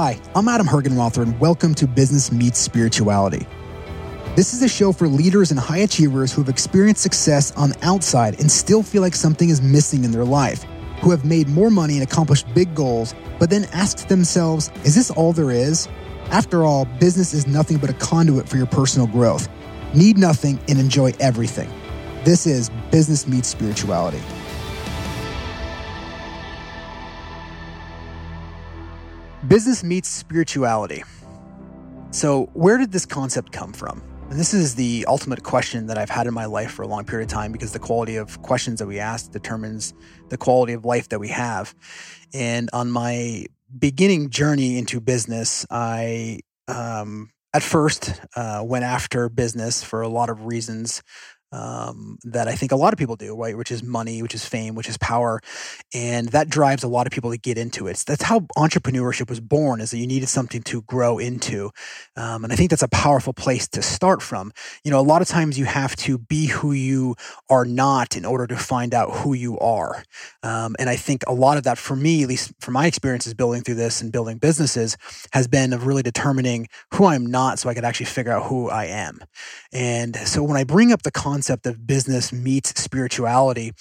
Hi, I'm Adam Hergenrother, and welcome to Business Meets Spirituality. This is a show for leaders and high achievers who have experienced success on the outside and still feel like something is missing in their life, who have made more money and accomplished big goals, but then asked themselves, is this all there is? After all, business is nothing but a conduit for your personal growth. Need nothing and enjoy everything. This is Business Meets Spirituality. Business meets spirituality. So, where did this concept come from? And this is the ultimate question that I've had in my life for a long period of time because the quality of questions that we ask determines the quality of life that we have. And on my beginning journey into business, I um, at first uh, went after business for a lot of reasons um, that I think a lot of people do, right? Which is money, which is fame, which is power, and that drives a lot of people to get into it. That's how entrepreneurship was born: is that you needed something to grow into, um, and I think that's a powerful place to start from. You know, a lot of times you have to be who you are not in order to find out who you are, um, and I think a lot of that, for me, at least from my experiences building through this and building businesses, has been of really determining who I'm not, so I could actually figure out who I am. And so when I bring up the concept concept of business meets spirituality.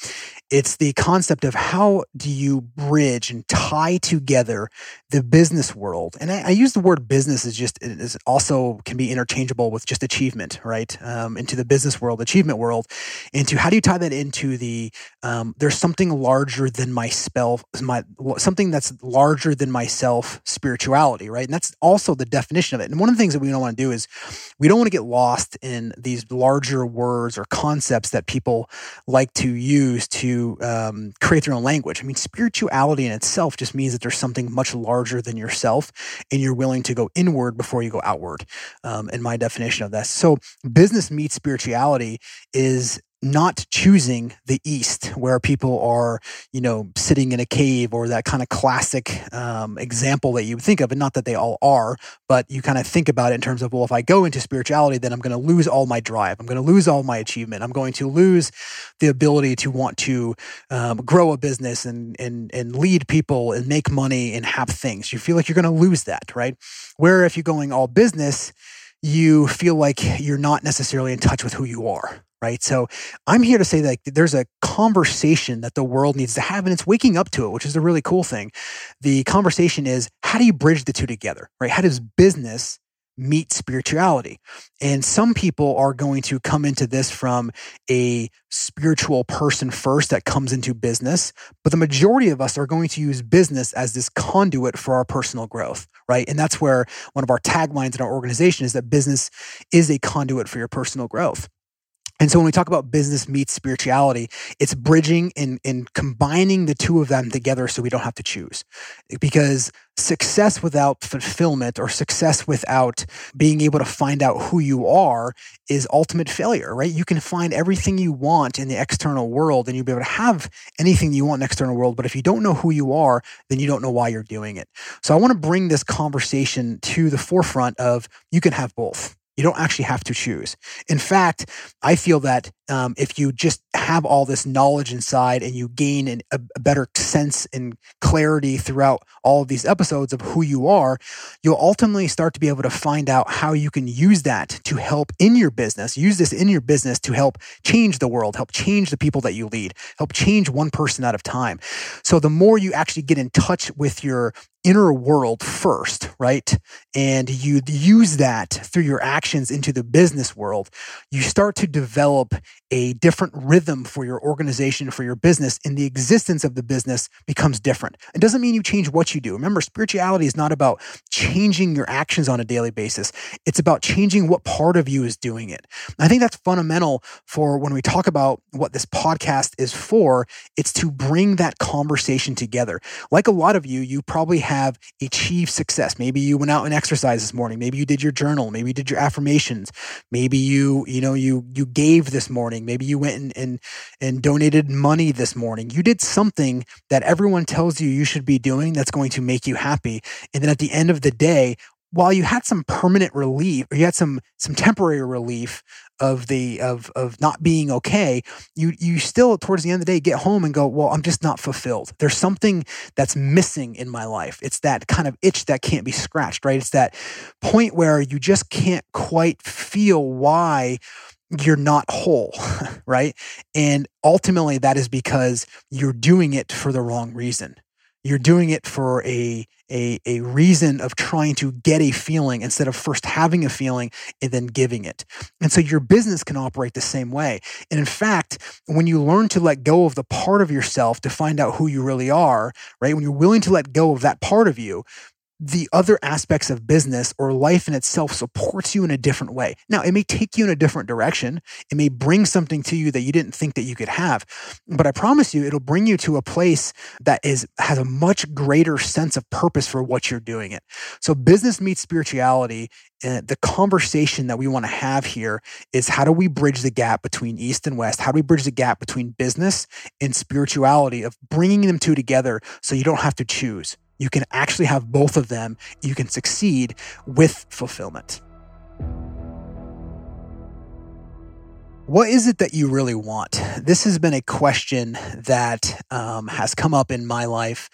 It's the concept of how do you bridge and tie together the business world. And I, I use the word business as just is also can be interchangeable with just achievement, right? Um, into the business world, achievement world, into how do you tie that into the um, there's something larger than myself, my something that's larger than myself spirituality, right? And that's also the definition of it. And one of the things that we don't want to do is we don't want to get lost in these larger words or concepts that people like to use to um, create their own language. I mean, spirituality in itself just means that there's something much larger than yourself, and you're willing to go inward before you go outward. Um, in my definition of this, so business meets spirituality is not choosing the East, where people are, you know, sitting in a cave or that kind of classic um, example that you would think of, and not that they all are, but you kind of think about it in terms of, well, if I go into spirituality, then I'm going to lose all my drive. I'm going to lose all my achievement. I'm going to lose the ability to want to um, grow a business and, and, and lead people and make money and have things. You feel like you're going to lose that, right? Where if you're going all business, you feel like you're not necessarily in touch with who you are right? So I'm here to say that there's a conversation that the world needs to have and it's waking up to it, which is a really cool thing. The conversation is how do you bridge the two together, right? How does business meet spirituality? And some people are going to come into this from a spiritual person first that comes into business, but the majority of us are going to use business as this conduit for our personal growth, right? And that's where one of our taglines in our organization is that business is a conduit for your personal growth. And so when we talk about business meets spirituality, it's bridging and, and combining the two of them together so we don't have to choose. Because success without fulfillment or success without being able to find out who you are is ultimate failure, right? You can find everything you want in the external world and you'll be able to have anything you want in the external world. But if you don't know who you are, then you don't know why you're doing it. So I want to bring this conversation to the forefront of you can have both you don't actually have to choose. In fact, I feel that um, if you just have all this knowledge inside and you gain an, a, a, better sense and clarity throughout all of these episodes of who you are, you'll ultimately start to be able to find out how you can use that to help in your business. Use this in your business to help change the world, help change the people that you lead, help change one person at a time. So the more you actually get in touch with your inner world first, right? And you use that through your actions into the business world, you start to develop a different rhythm for your organization, for your business, and the existence of the business becomes different. It doesn't mean you change what you do. Remember, spirituality is not about changing your actions on a daily basis. It's about changing what part of you is doing it. I think that's fundamental for when we talk about what this podcast is for. It's to bring that conversation together. Like a lot of you, you probably have achieved success. Maybe you went out and exercised this morning. Maybe you did your journal. Maybe you did your affirmations. Maybe you, you know, you, you gave this morning. Maybe you went and, and, and donated money this morning. You did something that everyone tells you you should be doing that's going to make you happy. And then at the end of the day, while you had some permanent relief or you had some some temporary relief of the of of not being okay you you still towards the end of the day get home and go well i'm just not fulfilled there's something that's missing in my life it's that kind of itch that can't be scratched right it's that point where you just can't quite feel why you're not whole, right? And ultimately, that is because you're doing it for the wrong reason. You're doing it for a, a, a reason of trying to get a feeling instead of first having a feeling and then giving it. And so your business can operate the same way. And in fact, when you learn to let go of the part of yourself to find out who you really are, right? When you're willing to let go of that part of you, the other aspects of business or life in itself supports you in a different way. Now, it may take you in a different direction. It may bring something to you that you didn't think that you could have. But I promise you, it'll bring you to a place that is has a much greater sense of purpose for what you're doing it. So business meets spirituality. And the conversation that we want to have here is how do we bridge the gap between East and West? How do we bridge the gap between business and spirituality of bringing them two together so you don't have to choose? You can actually have both of them. You can succeed with fulfillment. What is it that you really want? This has been a question that um, has come up in my life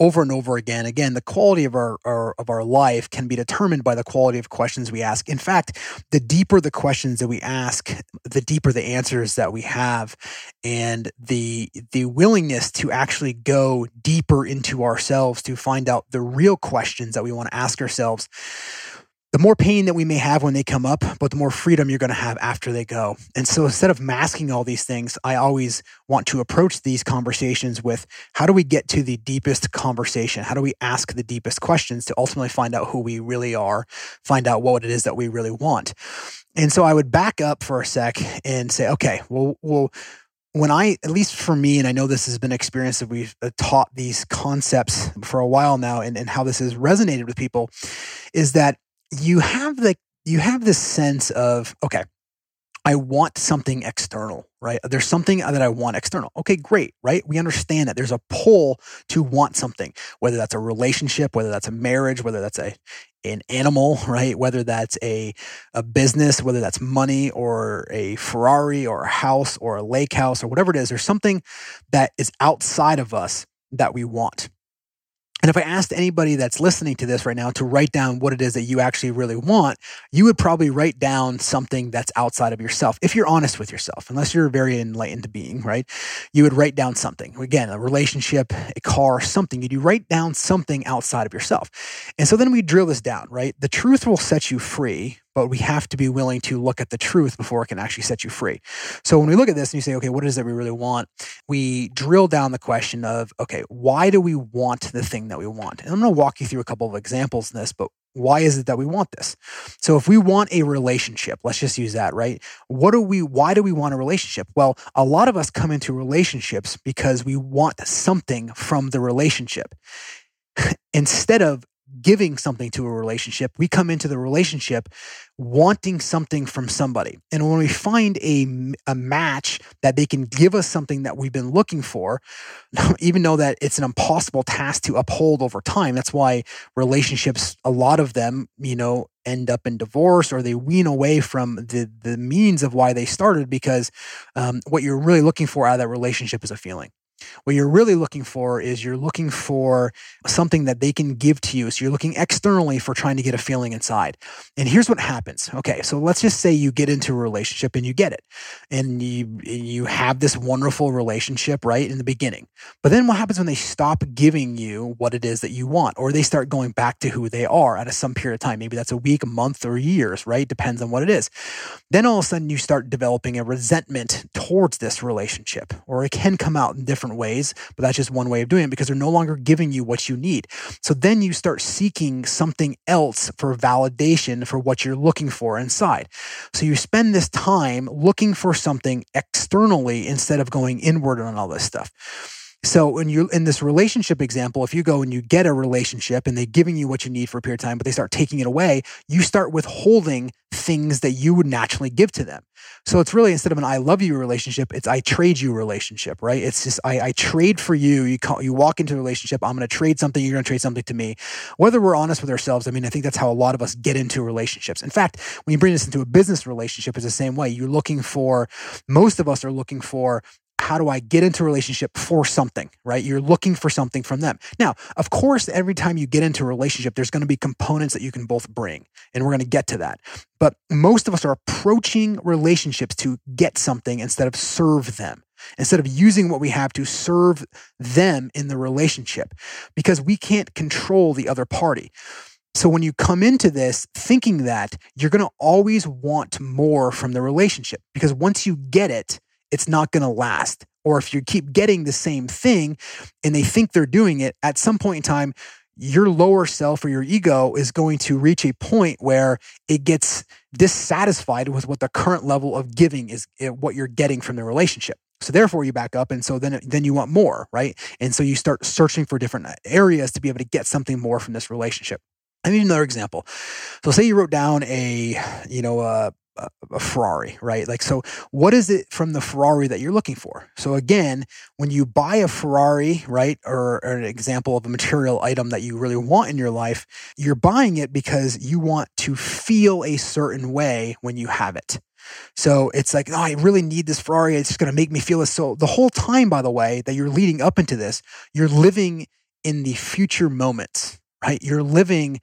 over and over again. Again, the quality of our, our, of our life can be determined by the quality of questions we ask. In fact, the deeper the questions that we ask, the deeper the answers that we have, and the the willingness to actually go deeper into ourselves to find out the real questions that we want to ask ourselves the more pain that we may have when they come up, but the more freedom you're going to have after they go. And so instead of masking all these things, I always want to approach these conversations with how do we get to the deepest conversation? How do we ask the deepest questions to ultimately find out who we really are, find out what it is that we really want? And so I would back up for a sec and say, okay, well, well, when I, at least for me, and I know this has been experience that we've uh, taught these concepts for a while now and, and how this has resonated with people, is that you have the you have this sense of okay I want something external, right? There's something that I want external. Okay, great, right? We understand that there's a pull to want something, whether that's a relationship, whether that's a marriage, whether that's a an animal, right? Whether that's a a business, whether that's money or a Ferrari or a house or a lake house or whatever it is, there's something that is outside of us that we want. And if I asked anybody that's listening to this right now to write down what it is that you actually really want, you would probably write down something that's outside of yourself. If you're honest with yourself, unless you're a very enlightened being, right? You would write down something. Again, a relationship, a car, something. You'd write down something outside of yourself. And so then we drill this down, right? The truth will set you free, but we have to be willing to look at the truth before it can actually set you free. So when we look at this and you say, okay, what is it that we really want? We drill down the question of, okay, why do we want the thing that we want? And I'm going to walk you through a couple of examples in this, but why is it that we want this? So if we want a relationship, let's just use that, right? What do we why do we want a relationship? Well, a lot of us come into relationships because we want something from the relationship. Instead of giving something to a relationship. We come into the relationship wanting something from somebody. And when we find a, a match that they can give us something that we've been looking for, even though that it's an impossible task to uphold over time, that's why relationships, a lot of them, you know, end up in divorce or they wean away from the, the means of why they started because um, what you're really looking for out of that relationship is a feeling. What you're really looking for is you're looking for something that they can give to you. So you're looking externally for trying to get a feeling inside. And here's what happens. Okay, so let's just say you get into a relationship and you get it. And you you have this wonderful relationship right in the beginning. But then what happens when they stop giving you what it is that you want or they start going back to who they are at a some period of time. Maybe that's a week, a month or years, right? Depends on what it is. Then all of a sudden you start developing a resentment towards this relationship or it can come out in different different ways, but that's just one way of doing it because they're no longer giving you what you need. So then you start seeking something else for validation for what you're looking for inside. So you spend this time looking for something externally instead of going inward on all this stuff. So when you're in this relationship example, if you go and you get a relationship and they're giving you what you need for a period of time, but they start taking it away, you start withholding things that you would naturally give to them. So it's really instead of an I love you relationship, it's I trade you relationship, right? It's just I, I trade for you. You call, you walk into a relationship. I'm going to trade something. You're going to trade something to me. Whether we're honest with ourselves, I mean, I think that's how a lot of us get into relationships. In fact, when you bring this into a business relationship, it's the same way. You're looking for. Most of us are looking for how do I get into a relationship for something, right? You're looking for something from them. Now, of course, every time you get into a relationship, there's going to be components that you can both bring, and we're going to get to that. But most of us are approaching relationships to get something instead of serve them, instead of using what we have to serve them in the relationship because we can't control the other party. So when you come into this thinking that you're going to always want more from the relationship because once you get it, it's not going to last. Or if you keep getting the same thing and they think they're doing it, at some point in time, your lower self or your ego is going to reach a point where it gets dissatisfied with what the current level of giving is eh, what you're getting from the relationship. So therefore you back up and so then then you want more, right? And so you start searching for different areas to be able to get something more from this relationship. I mean another example. So say you wrote down a, you know, a, a Ferrari, right? Like, so what is it from the Ferrari that you're looking for? So again, when you buy a Ferrari, right, or, or, an example of a material item that you really want in your life, you're buying it because you want to feel a certain way when you have it. So it's like, oh, I really need this Ferrari. It's going to make me feel this. So the whole time, by the way, that you're leading up into this, you're living in the future moments, right? You're living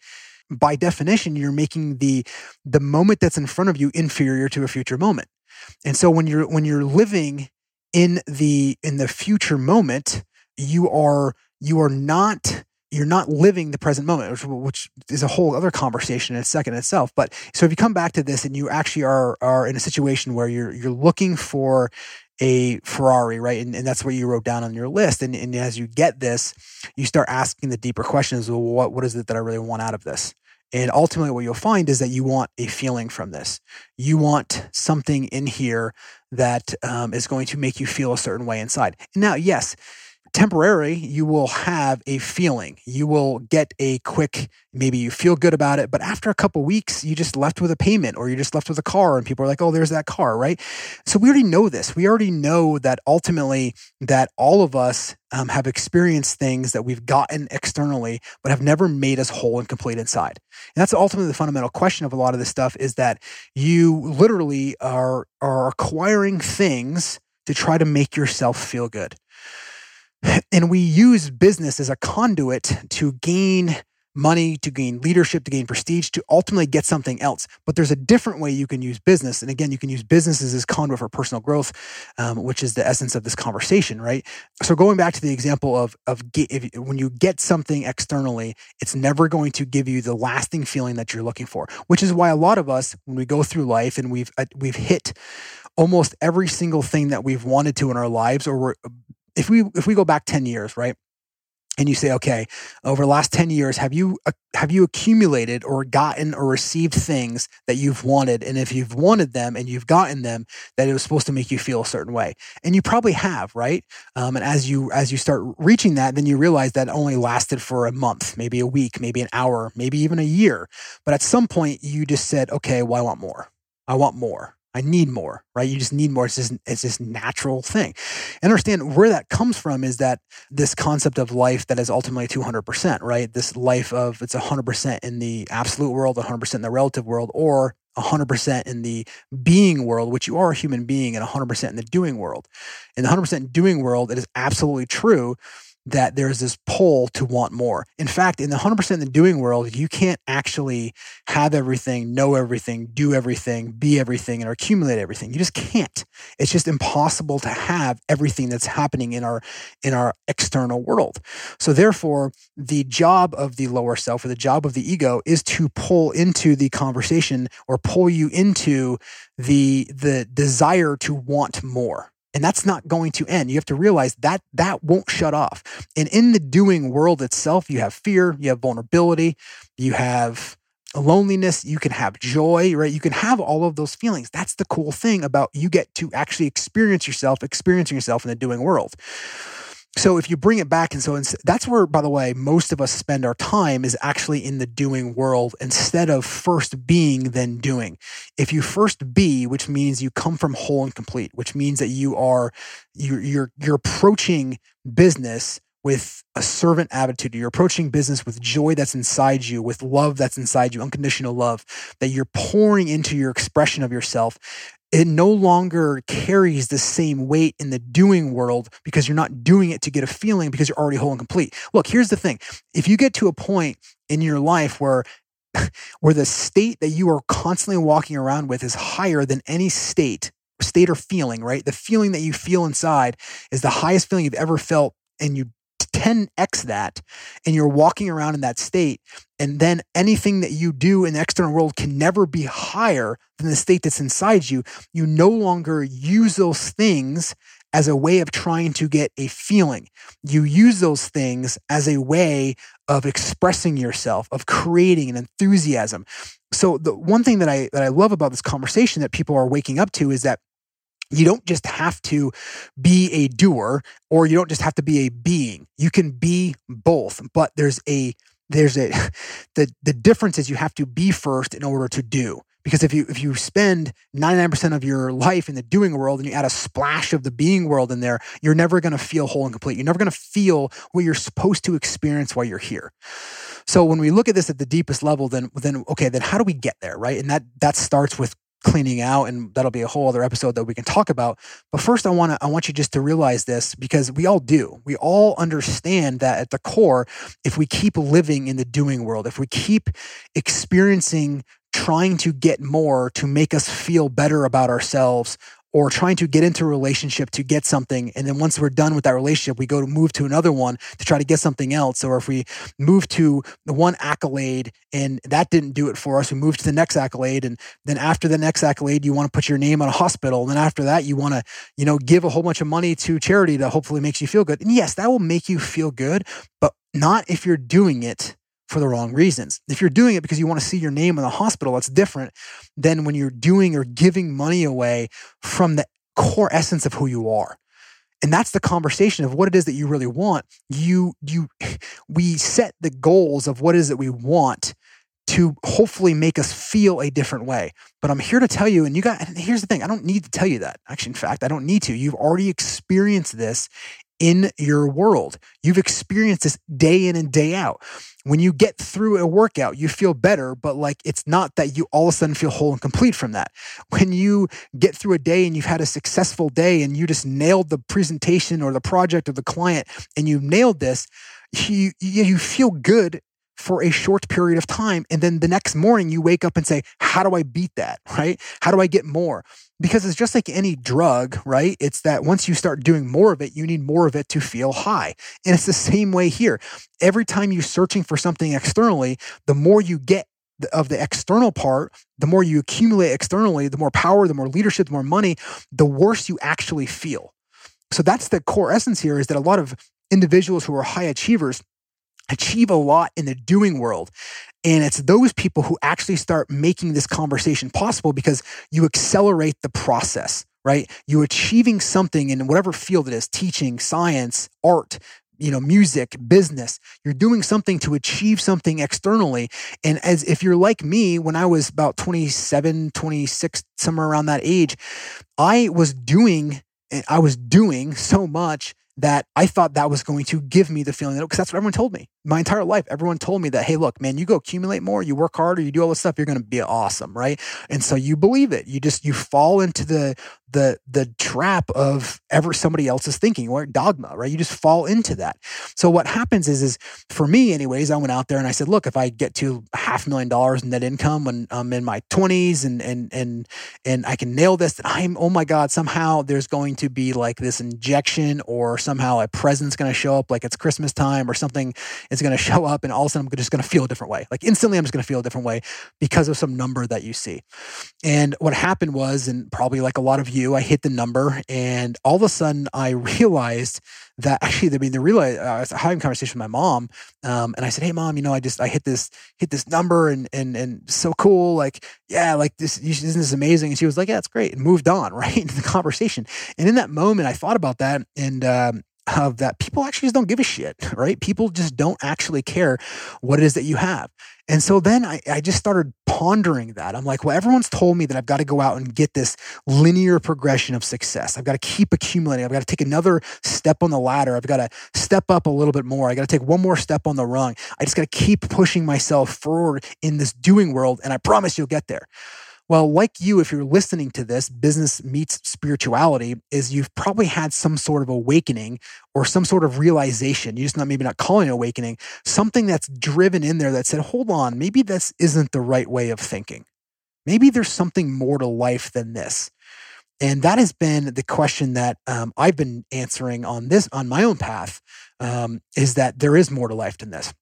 by definition you're making the the moment that's in front of you inferior to a future moment. And so when you're when you're living in the in the future moment you are you are not you're not living the present moment which, which is a whole other conversation in a second itself. But so if you come back to this and you actually are are in a situation where you're you're looking for a Ferrari, right? And, and that's what you wrote down on your list. And, and as you get this, you start asking the deeper questions. Well, what, what is it that I really want out of this? And ultimately, what you'll find is that you want a feeling from this. You want something in here that um, is going to make you feel a certain way inside. now, yes, temporary, you will have a feeling. You will get a quick, maybe you feel good about it, but after a couple weeks, you just left with a payment or you're just left with a car and people are like, oh, there's that car, right? So we already know this. We already know that ultimately that all of us um, have experienced things that we've gotten externally, but have never made us whole and complete inside. And that's ultimately the fundamental question of a lot of this stuff is that you literally are, are acquiring things to try to make yourself feel good. And we use business as a conduit to gain money, to gain leadership, to gain prestige, to ultimately get something else. But there's a different way you can use business. And again, you can use businesses as conduit for personal growth, um, which is the essence of this conversation, right? So going back to the example of, of get, if, when you get something externally, it's never going to give you the lasting feeling that you're looking for, which is why a lot of us, when we go through life and we've, uh, we've hit almost every single thing that we've wanted to in our lives or we're if we if we go back 10 years, right? And you say, okay, over the last 10 years, have you uh, have you accumulated or gotten or received things that you've wanted? And if you've wanted them and you've gotten them, that it was supposed to make you feel a certain way. And you probably have, right? Um, and as you as you start reaching that, then you realize that only lasted for a month, maybe a week, maybe an hour, maybe even a year. But at some point, you just said, okay, well, I want more. I want more. I need more, right? You just need more. It's just, it's this natural thing. And understand where that comes from is that this concept of life that is ultimately 200%, right? This life of it's 100% in the absolute world, 100% in the relative world, or 100% in the being world, which you are a human being, and 100% in the doing world. In the 100% doing world, it is absolutely true that there's this pull to want more. In fact, in the 100% in the doing world, you can't actually have everything, know everything, do everything, be everything, and accumulate everything. You just can't. It's just impossible to have everything that's happening in our in our external world. So therefore, the job of the lower self or the job of the ego is to pull into the conversation or pull you into the the desire to want more and that's not going to end. You have to realize that that won't shut off. And in the doing world itself, you have fear, you have vulnerability, you have loneliness, you can have joy, right? You can have all of those feelings. That's the cool thing about you get to actually experience yourself, experiencing yourself in the doing world. So if you bring it back and so that's where by the way most of us spend our time is actually in the doing world instead of first being then doing if you first be which means you come from whole and complete which means that you are you're you're, you're approaching business with a servant attitude. You're approaching business with joy that's inside you, with love that's inside you, unconditional love that you're pouring into your expression of yourself it no longer carries the same weight in the doing world because you're not doing it to get a feeling because you're already whole and complete. Look, here's the thing. If you get to a point in your life where where the state that you are constantly walking around with is higher than any state, state or feeling, right? The feeling that you feel inside is the highest feeling you've ever felt and you 10x that and you're walking around in that state and then anything that you do in the external world can never be higher than the state that's inside you. You no longer use those things as a way of trying to get a feeling. You use those things as a way of expressing yourself of creating an enthusiasm. So the one thing that i that i love about this conversation that people are waking up to is that you don't just have to be a doer or you don't just have to be a being. You can be both, but there's a there's a the the difference is you have to be first in order to do. Because if you if you spend 99% of your life in the doing world and you add a splash of the being world in there, you're never going to feel whole and complete. You're never going to feel what you're supposed to experience while you're here. So when we look at this at the deepest level, then then okay, then how do we get there, right? And that that starts with cleaning out and that'll be a whole other episode that we can talk about. But first i want to i want you just to realize this because we all do. We all understand that at the core if we keep living in the doing world if we keep experiencing trying to get more to make us feel better about ourselves or trying to get into a relationship to get something. And then once we're done with that relationship, we go to move to another one to try to get something else. Or if we move to the one accolade and that didn't do it for us, we move to the next accolade. And then after the next accolade, you want to put your name on a hospital. And then after that, you want to, you know, give a whole bunch of money to charity that hopefully makes you feel good. And yes, that will make you feel good, but not if you're doing it for the wrong reasons. If you're doing it because you want to see your name in the hospital, that's different than when you're doing or giving money away from the core essence of who you are. And that's the conversation of what it is that you really want. You you we set the goals of what is it we want to hopefully make us feel a different way. But I'm here to tell you, and you got, here's the thing I don't need to tell you that. Actually, in fact, I don't need to. You've already experienced this in your world. You've experienced this day in and day out. When you get through a workout, you feel better, but like it's not that you all of a sudden feel whole and complete from that. When you get through a day and you've had a successful day and you just nailed the presentation or the project or the client and you nailed this, you, you feel good for a short period of time. And then the next morning you wake up and say, How do I beat that? Right? How do I get more? Because it's just like any drug, right? It's that once you start doing more of it, you need more of it to feel high. And it's the same way here. Every time you're searching for something externally, the more you get of the external part, the more you accumulate externally, the more power, the more leadership, the more money, the worse you actually feel. So that's the core essence here is that a lot of individuals who are high achievers achieve a lot in the doing world. And it's those people who actually start making this conversation possible because you accelerate the process, right? You're achieving something in whatever field it is, teaching, science, art, you know, music, business. You're doing something to achieve something externally. And as if you're like me, when I was about 27, 26, somewhere around that age, I was doing, eh, I was doing so much that I thought that was going to give me the feeling that, because that's what everyone told me my entire life. Everyone told me that, hey, look, man, you go accumulate more, you work harder, you do all this stuff, you're going to be awesome. Right. And so you believe it. You just, you fall into the, the, the trap of ever somebody else's thinking or dogma, right? You just fall into that. So what happens is, is for me, anyways, I went out there and I said, look, if I get to half a million dollars in net income when I'm in my twenties and, and, and, and I can nail this, I'm, oh my God, somehow there's going to be like this injection or somehow a present's going to show up like it's Christmas time or something is going to show up and all of a sudden I'm just going to feel a different way. Like instantly I'm just going to feel a different way because of some number that you see. And what happened was, and probably like a lot of you, I hit the number and all of a sudden I realized that actually, I mean, the real, uh, I was having a conversation with my mom, um, and I said, "Hey, mom, you know, I just I hit this hit this number, and and and so cool, like yeah, like this isn't this amazing?" And she was like, "Yeah, it's great," and moved on right into the conversation. And in that moment, I thought about that, and um, of that people actually just don't give a shit, right? People just don't actually care what it is that you have. And so then I, I just started pondering that. I'm like, well, everyone's told me that I've got to go out and get this linear progression of success. I've got to keep accumulating. I've got to take another step on the ladder. I've got to step up a little bit more. I got to take one more step on the rung. I just got to keep pushing myself forward in this doing world. And I promise you'll get there. Well, like you, if you're listening to this, business meets spirituality, is you've probably had some sort of awakening or some sort of realization. You just not maybe not calling it awakening, something that's driven in there that said, hold on, maybe this isn't the right way of thinking. Maybe there's something more to life than this. And that has been the question that um, I've been answering on this, on my own path, um, is that there is more to life than this.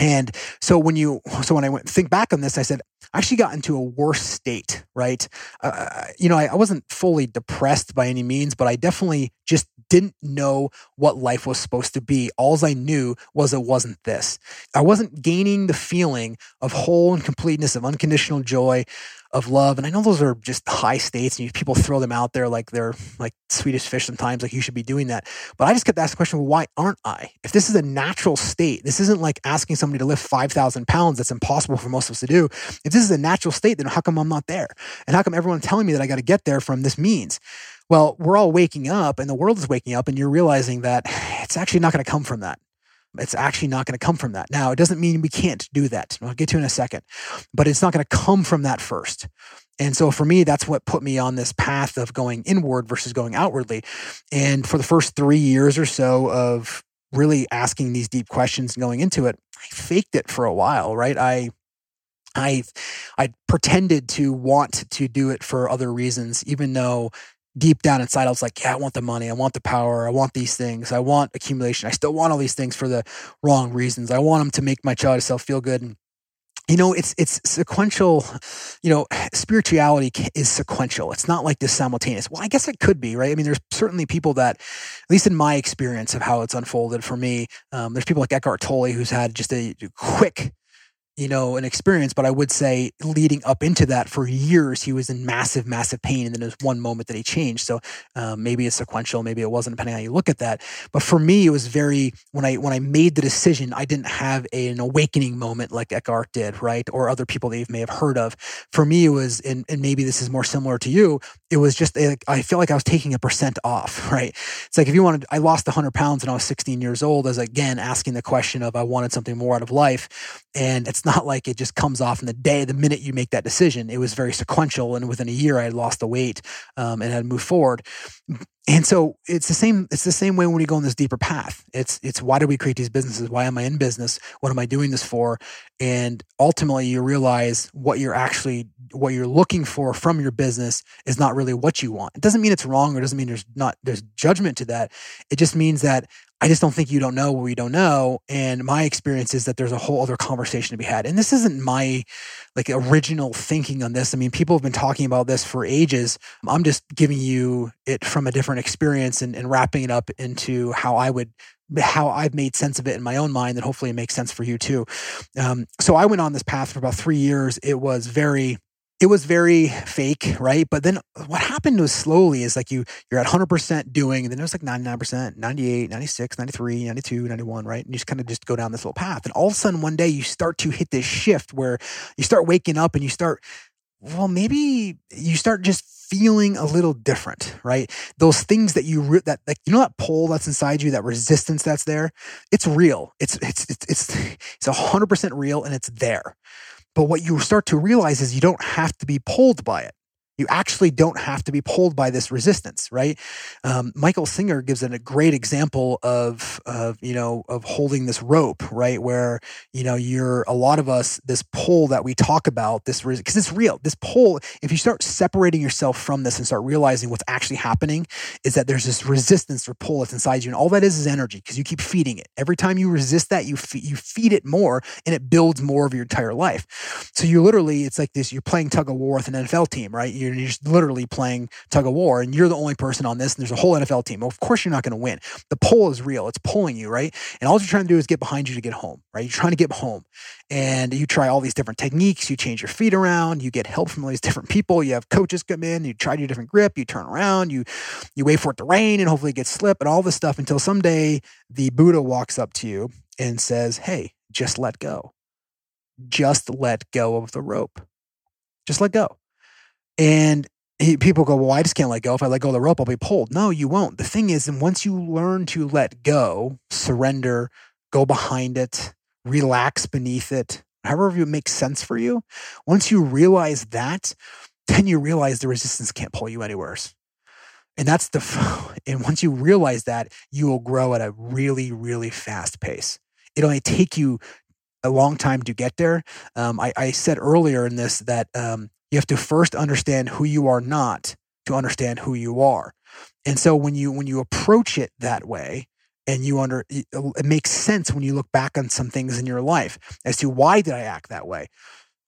And so when you, so when I went think back on this, I said, I actually got into a worse state, right? Uh, you know, I, I wasn't fully depressed by any means, but I definitely just didn't know what life was supposed to be. Alls I knew was it wasn't this. I wasn't gaining the feeling of whole and completeness, of unconditional joy, of love. And I know those are just high states and people throw them out there like they're like Swedish fish sometimes, like you should be doing that. But I just kept asking the question, well, why aren't I? If this is a natural state, this isn't like asking somebody to lift 5,000 pounds. That's impossible for most of us to do. If this is a natural state, then how come I'm not there? And how come everyone's telling me that I got to get there from this means? Well, we're all waking up and the world is waking up and you're realizing that it's actually not going to come from that. It's actually not going to come from that. Now, it doesn't mean we can't do that. I'll get to in a second, but it's not going to come from that first. And so for me, that's what put me on this path of going inward versus going outwardly. And for the first three years or so of really asking these deep questions and going into it, I faked it for a while, right? I I I pretended to want to do it for other reasons, even though deep down inside, I was like, yeah, I want the money. I want the power. I want these things. I want accumulation. I still want all these things for the wrong reasons. I want them to make my child self feel good. And, you know, it's, it's sequential, you know, spirituality is sequential. It's not like this simultaneous. Well, I guess it could be, right? I mean, there's certainly people that, at least in my experience of how it's unfolded for me, um, there's people like Eckhart Tolle who's had just a quick you know, an experience, but I would say leading up into that for years, he was in massive, massive pain. And then there's one moment that he changed. So um, maybe it's sequential, maybe it wasn't, depending on how you look at that. But for me, it was very, when I, when I made the decision, I didn't have a, an awakening moment like Eckhart did, right? Or other people that you may have heard of. For me, it was, and, and maybe this is more similar to you, it was just, a, I feel like I was taking a percent off, right? It's like if you wanted, I lost 100 pounds when I was 16 years old, as again, asking the question of I wanted something more out of life. And it's not like it just comes off in the day, the minute you make that decision. It was very sequential. And within a year, I had lost the weight um, and had moved forward. And so it's the same. It's the same way when we go on this deeper path. It's it's why do we create these businesses? Why am I in business? What am I doing this for? And ultimately, you realize what you're actually what you're looking for from your business is not really what you want. It doesn't mean it's wrong, or doesn't mean there's not there's judgment to that. It just means that I just don't think you don't know what we don't know. And my experience is that there's a whole other conversation to be had. And this isn't my like original thinking on this. I mean, people have been talking about this for ages. I'm just giving you it from a different experience and, and wrapping it up into how I would how I've made sense of it in my own mind, and hopefully it makes sense for you too. Um, so I went on this path for about three years. It was very it was very fake, right? But then uh, what happened was slowly is like you you're at 100% doing and then it was like 99%, 98, 96, 93, 92, 91, right? And you just kind of just go down this little path. And all of a sudden one day you start to hit this shift where you start waking up and you start well maybe you start just feeling a little different, right? Those things that you re- that like you know that pull that's inside you, that resistance that's there, it's real. It's it's it's it's it's 100% real and it's there. But what you start to realize is you don't have to be pulled by it. You actually don't have to be pulled by this resistance, right? Um, Michael Singer gives a great example of, of, you know, of holding this rope, right? Where, you know, you're a lot of us, this pull that we talk about, this, because it's real. This pull, if you start separating yourself from this and start realizing what's actually happening, is that there's this resistance or pull that's inside you. And all that is is energy because you keep feeding it. Every time you resist that, you, fe- you feed it more and it builds more of your entire life. So you literally, it's like this, you're playing tug of war with an NFL team, right? You you're just literally playing tug of war and you're the only person on this and there's a whole NFL team. Of course you're not going to win. The pull is real. It's pulling you, right? And all you're trying to do is get behind you to get home, right? You're trying to get home. And you try all these different techniques, you change your feet around, you get help from all these different people, you have coaches come in, you try a different grip, you turn around, you you wait for it to rain and hopefully it gets slip and all this stuff until someday the Buddha walks up to you and says, Hey, just let go. Just let go of the rope. Just let go. And he, people go, Well, I just can't let go. If I let go of the rope, I'll be pulled. No, you won't. The thing is, and once you learn to let go, surrender, go behind it, relax beneath it, however it makes sense for you, once you realize that, then you realize the resistance can't pull you anywhere. And that's the, and once you realize that, you will grow at a really, really fast pace. It'll only take you a long time to get there. Um, I, I, said earlier in this that um, you have to first understand who you are not to understand who you are. And so when you when you approach it that way, and you under uh, it makes sense when you look back on some things in your life as to why did I act that way.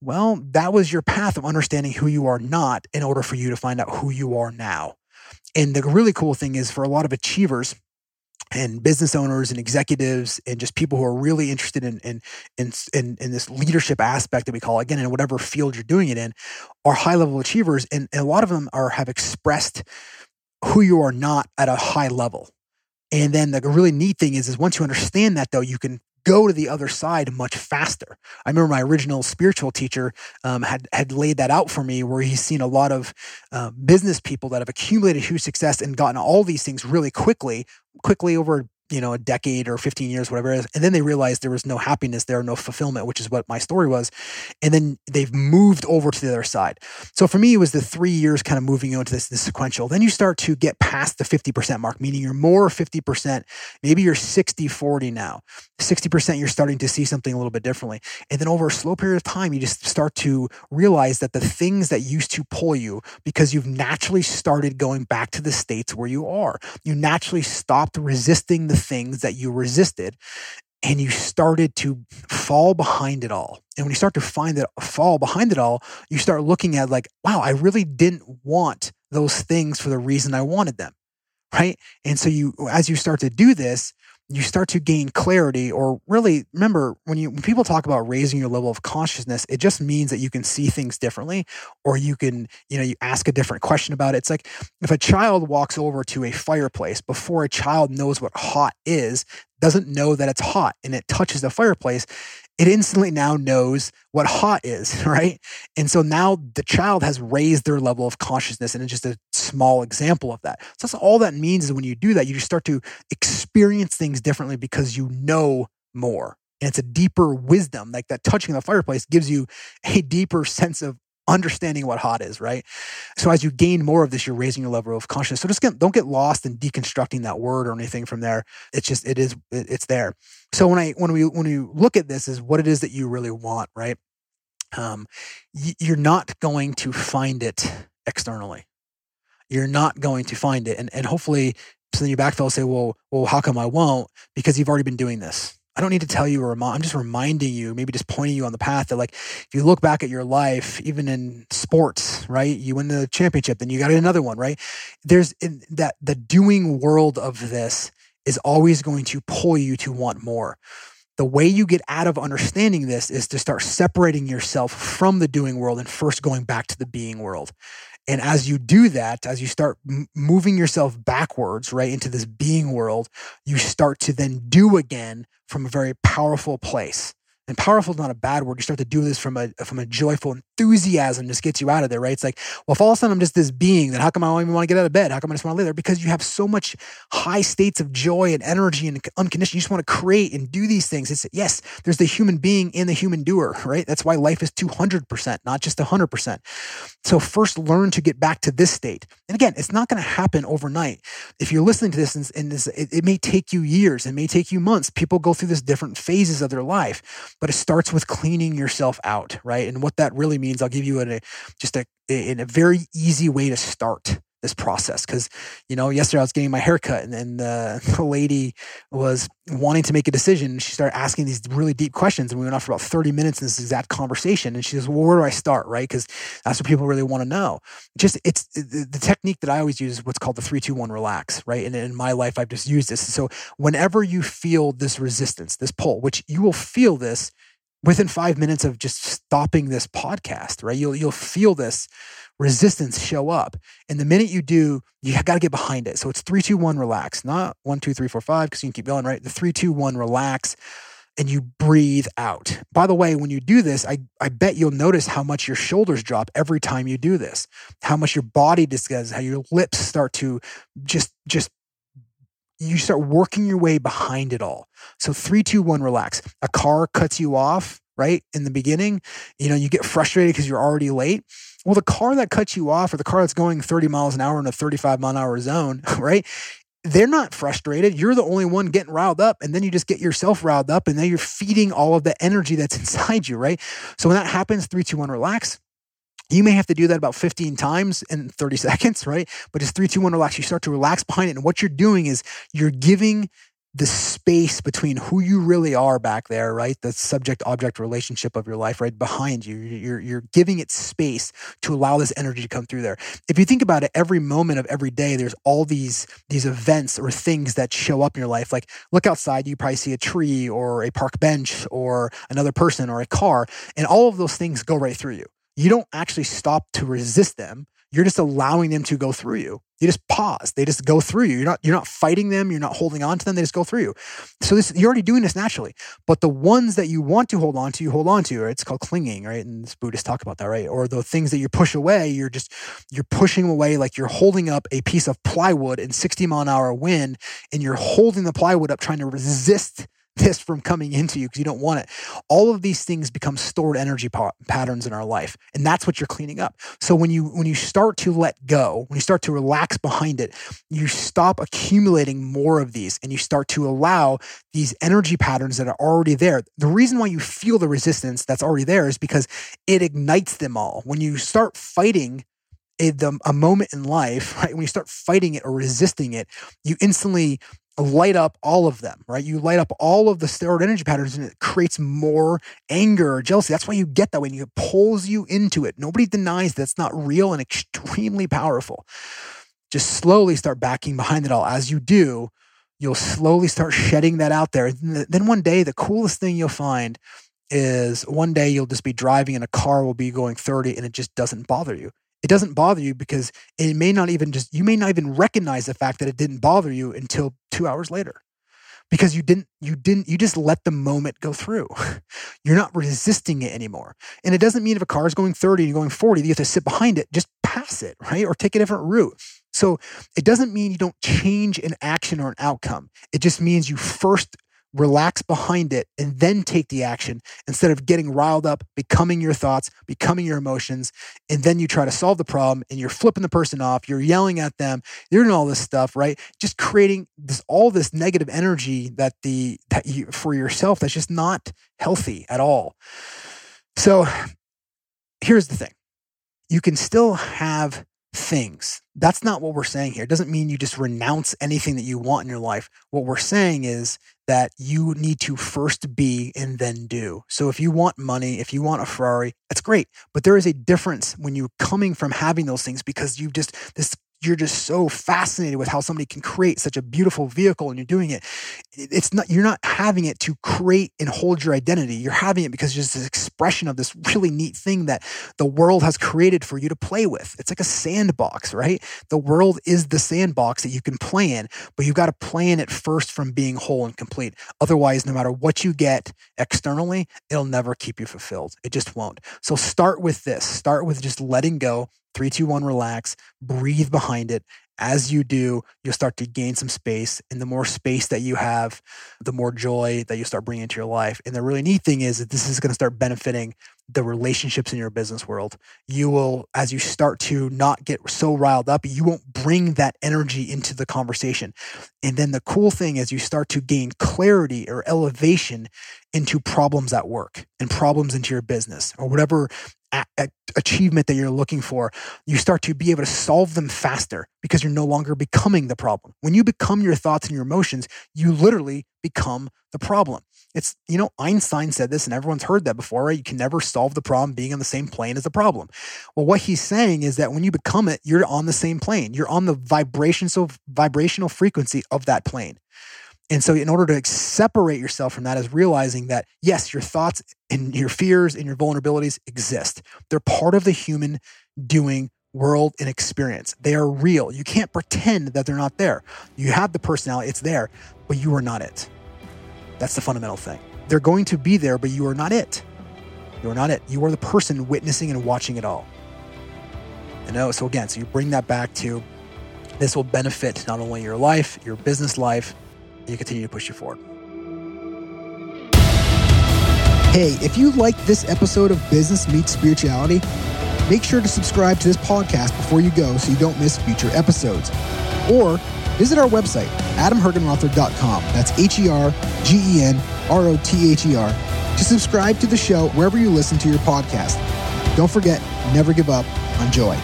Well, that was your path of understanding who you are not in order for you to find out who you are now. And the really cool thing is for a lot of achievers, and business owners and executives and just people who are really interested in in in in, in this leadership aspect that we call again in whatever field you're doing it in are high level achievers and, and a lot of them are have expressed who you are not at a high level. And then the really neat thing is is once you understand that though you can go to the other side much faster. I remember my original spiritual teacher um, had had laid that out for me, where he's seen a lot of uh, business people that have accumulated huge success and gotten all these things really quickly, quickly over you know, a decade or 15 years, whatever it is. And then they realized there was no happiness there, no fulfillment, which is what my story was. And then they've moved over to the other side. So for me, it was the three years kind of moving into this, this sequential. Then you start to get past the 50% mark, meaning you're more 50%. Maybe you're 60, 40 now. 60%, you're starting to see something a little bit differently. And then over a slow period of time, you just start to realize that the things that used to pull you because you've naturally started going back to the states where you are, you naturally stopped resisting the the things that you resisted and you started to fall behind it all. And when you start to find that fall behind it all, you start looking at like, wow, I really didn't want those things for the reason I wanted them. Right. And so you, as you start to do this, you start to gain clarity or really remember when you when people talk about raising your level of consciousness it just means that you can see things differently or you can you know you ask a different question about it it's like if a child walks over to a fireplace before a child knows what hot is doesn't know that it's hot and it touches the fireplace it instantly now knows what hot is, right? And so now the child has raised their level of consciousness, and it's just a small example of that. So that's all that means is when you do that, you just start to experience things differently because you know more. And it's a deeper wisdom, like that touching the fireplace gives you a deeper sense of understanding what hot is, right? So as you gain more of this, you're raising your level of consciousness. So just get, don't get lost in deconstructing that word or anything from there. It's just it is it, it's there. So when I when we when we look at this is what it is that you really want, right? Um, y- you're not going to find it externally. You're not going to find it, and and hopefully, so then you backfill say, well, well, how come I won't? Because you've already been doing this I don't need to tell you or remind, I'm just reminding you, maybe just pointing you on the path that like, if you look back at your life, even in sports, right? You win the championship, then you got another one, right? There's in that the doing world of this is always going to pull you to want more. The way you get out of understanding this is to start separating yourself from the doing world and first going back to the being world. And as you do that, as you start m- moving yourself backwards, right, into this being world, you start to then do again from a very powerful place and powerful is not a bad word. You start to do this from a from a joyful enthusiasm, just gets you out of there, right? It's like, well, if all of a sudden I'm just this being, then how come I don't even want to get out of bed? How come I just want to lay there? Because you have so much high states of joy and energy and unconditional. You just want to create and do these things. It's yes, there's the human being and the human doer, right? That's why life is 200%, not just 100%. So first learn to get back to this state. And again, it's not going to happen overnight. If you're listening to this and, and this, it, it may take you years, it may take you months. People go through this different phases of their life but it starts with cleaning yourself out, right? And what that really means, I'll give you a, just a, in a very easy way to start this process. Cause, you know, yesterday I was getting my haircut and, and the, the lady was wanting to make a decision. She started asking these really deep questions and we went off for about 30 minutes in this exact conversation. And she says, well, where do I start? Right. Cause that's what people really want to know. Just it's the, the technique that I always use is what's called the three, two, one, relax. Right. And in my life, I've just used this. So whenever you feel this resistance, this pull, which you will feel this within five minutes of just stopping this podcast, right? You'll you'll feel this resistance show up. And the minute you do, you got to get behind it. So it's three, two, one, relax, not one, two, three, four, five, because you can keep going, right? The three, two, one, relax, and you breathe out. By the way, when you do this, I, I bet you'll notice how much your shoulders drop every time you do this, how much your body discusses, how your lips start to just just you start working your way behind it all. So three, two, one, relax. A car cuts you off, right? In the beginning, you know, you get frustrated because you're already late. Well, the car that cuts you off or the car that's going 30 miles an hour in a 35 mile an hour zone, right? They're not frustrated. You're the only one getting riled up. And then you just get yourself riled up and then you're feeding all of the energy that's inside you, right? So when that happens, three, two, one, relax you may have to do that about 15 times in 30 seconds, right? But it's three, two, one, relax. You start to relax behind it. And what you're doing is you're giving the space between who you really are back there, right? The subject object relationship of your life, right? Behind you. You're, you're giving it space to allow this energy to come through there. If you think about it, every moment of every day, there's all these, these events or things that show up in your life. Like look outside, you probably see a tree or a park bench or another person or a car, and all of those things go right through you you don't actually stop to resist them. You're just allowing them to go through you. You just pause. They just go through you. You're not you're not fighting them. You're not holding on to them. They just go through you. So this you're already doing this naturally. But the ones that you want to hold on to, you hold on to. It's called clinging, right? And Buddhists talk about that, right? Or the things that you push away, you're just you're pushing away like you're holding up a piece of plywood in 60 mile an hour wind, and you're holding the plywood up, trying to resist this from coming into you because you don't want it. All of these things become stored energy pa- patterns in our life, and that's what you're cleaning up. So when you when you start to let go, when you start to relax behind it, you stop accumulating more of these, and you start to allow these energy patterns that are already there. The reason why you feel the resistance that's already there is because it ignites them all. When you start fighting a, the, a moment in life, right? When you start fighting it or resisting it, you instantly light up all of them, right? You light up all of the steroid energy patterns and it creates more anger or jealousy. That's why you get that way. It pulls you into it. Nobody denies that's not real and extremely powerful. Just slowly start backing behind it all. As you do, you'll slowly start shedding that out there. Then one day, the coolest thing you'll find is one day you'll just be driving and a car will be going 30 and it just doesn't bother you it doesn't bother you because it may not even just you may not even recognize the fact that it didn't bother you until 2 hours later. Because you didn't you didn't you just let the moment go through. You're not resisting it anymore. And it doesn't mean if a car is going 30 and you're going 40 you have to sit behind it just pass it right? Or take a different route. So it doesn't mean you don't change an action or an outcome. It just means you first relax behind it, and then take the action instead of getting riled up, becoming your thoughts, becoming your emotions. And then you try to solve the problem and you're flipping the person off, you're yelling at them, you're doing all this stuff, right? Just creating this all this negative energy that the that you for yourself that's just not healthy at all. So here's the thing. You can still have things. That's not what we're saying here. It doesn't mean you just renounce anything that you want in your life. What we're saying is that you need to first be and then do. So if you want money, if you want a Ferrari, that's great. But there is a difference when you're coming from having those things because you just this you're just so fascinated with how somebody can create such a beautiful vehicle and you're doing it it's not you're not having it to create and hold your identity. You're having it because it's just this expression of this really neat thing that the world has created for you to play with. It's like a sandbox right? The world is the sandbox that you can play in but you've got to play in it first from being whole and complete. Otherwise no matter what you get externally it'll never keep you fulfilled. It just won't. So start with this. Start with just letting go. Three, two, one, relax, breathe behind it. As you do, you'll start to gain some space. And the more space that you have, the more joy that you start bringing into your life. And the really neat thing is that this is going to start benefiting the relationships in your business world. You will, as you start to not get so riled up, you won't bring that energy into the conversation. And then the cool thing is you start to gain clarity or elevation into problems at work and problems into your business or whatever achievement that you're looking for, you start to be able to solve them faster because you're no longer becoming the problem. When you become your thoughts and your emotions, you literally become the problem. It's, you know, Einstein said this and everyone's heard that before, right? You can never solve the problem being on the same plane as the problem. Well, what he's saying is that when you become it, you're on the same plane. You're on the vibrational vibrational frequency of that plane. And so, in order to separate yourself from that, is realizing that yes, your thoughts and your fears and your vulnerabilities exist. They're part of the human doing world and experience. They are real. You can't pretend that they're not there. You have the personality, it's there, but you are not it. That's the fundamental thing. They're going to be there, but you are not it. You are not it. You are the person witnessing and watching it all. I know. So, again, so you bring that back to this will benefit not only your life, your business life, you continue to push you forward. Hey, if you liked this episode of Business Meets Spirituality, make sure to subscribe to this podcast before you go so you don't miss future episodes. Or visit our website, adamhergenrother.com. That's H E R G E N R O T H E R to subscribe to the show wherever you listen to your podcast. Don't forget, never give up on joy.